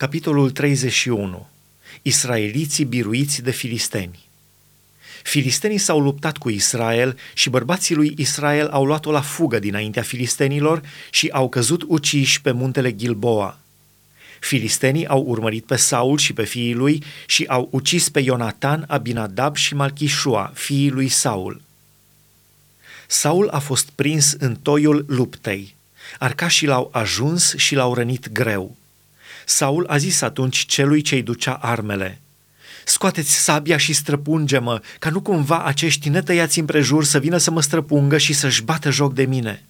Capitolul 31. Israeliții biruiți de filisteni. Filistenii s-au luptat cu Israel și bărbații lui Israel au luat-o la fugă dinaintea filistenilor și au căzut uciși pe muntele Gilboa. Filistenii au urmărit pe Saul și pe fiii lui și au ucis pe Ionatan, Abinadab și Malchișua, fiii lui Saul. Saul a fost prins în toiul luptei. Arcașii l-au ajuns și l-au rănit greu. Saul a zis atunci celui ce-i ducea armele, Scoateți sabia și străpunge-mă, ca nu cumva acești netăiați împrejur să vină să mă străpungă și să-și bată joc de mine.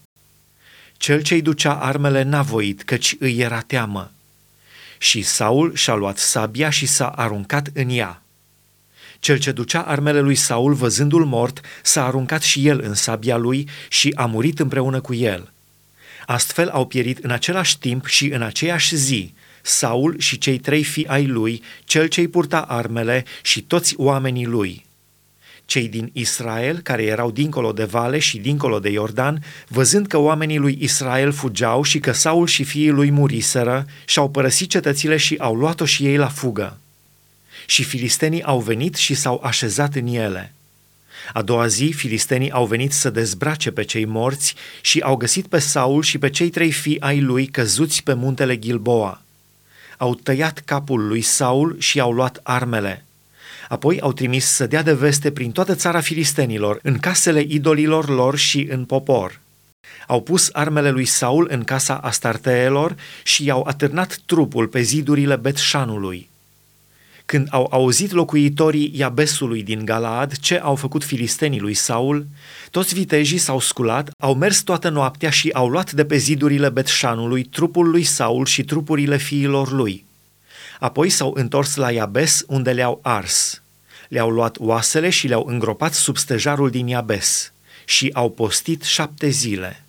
Cel ce-i ducea armele n-a voit, căci îi era teamă. Și Saul și-a luat sabia și s-a aruncat în ea. Cel ce ducea armele lui Saul, văzându-l mort, s-a aruncat și el în sabia lui și a murit împreună cu el. Astfel au pierit în același timp și în aceeași zi Saul și cei trei fii ai lui, cel ce-i purta armele și toți oamenii lui. Cei din Israel, care erau dincolo de vale și dincolo de Iordan, văzând că oamenii lui Israel fugeau și că Saul și fiii lui muriseră, și-au părăsit cetățile și au luat-o și ei la fugă. Și filistenii au venit și s-au așezat în ele. A doua zi, filistenii au venit să dezbrace pe cei morți și au găsit pe Saul și pe cei trei fii ai lui căzuți pe muntele Gilboa au tăiat capul lui Saul și au luat armele. Apoi au trimis să dea de veste prin toată țara filistenilor, în casele idolilor lor și în popor. Au pus armele lui Saul în casa Astarteelor și i-au atârnat trupul pe zidurile Betșanului. Când au auzit locuitorii Iabesului din Galaad ce au făcut filistenii lui Saul, toți vitejii s-au sculat, au mers toată noaptea și au luat de pe zidurile Betșanului trupul lui Saul și trupurile fiilor lui. Apoi s-au întors la Iabes unde le-au ars. Le-au luat oasele și le-au îngropat sub stejarul din Iabes și au postit șapte zile.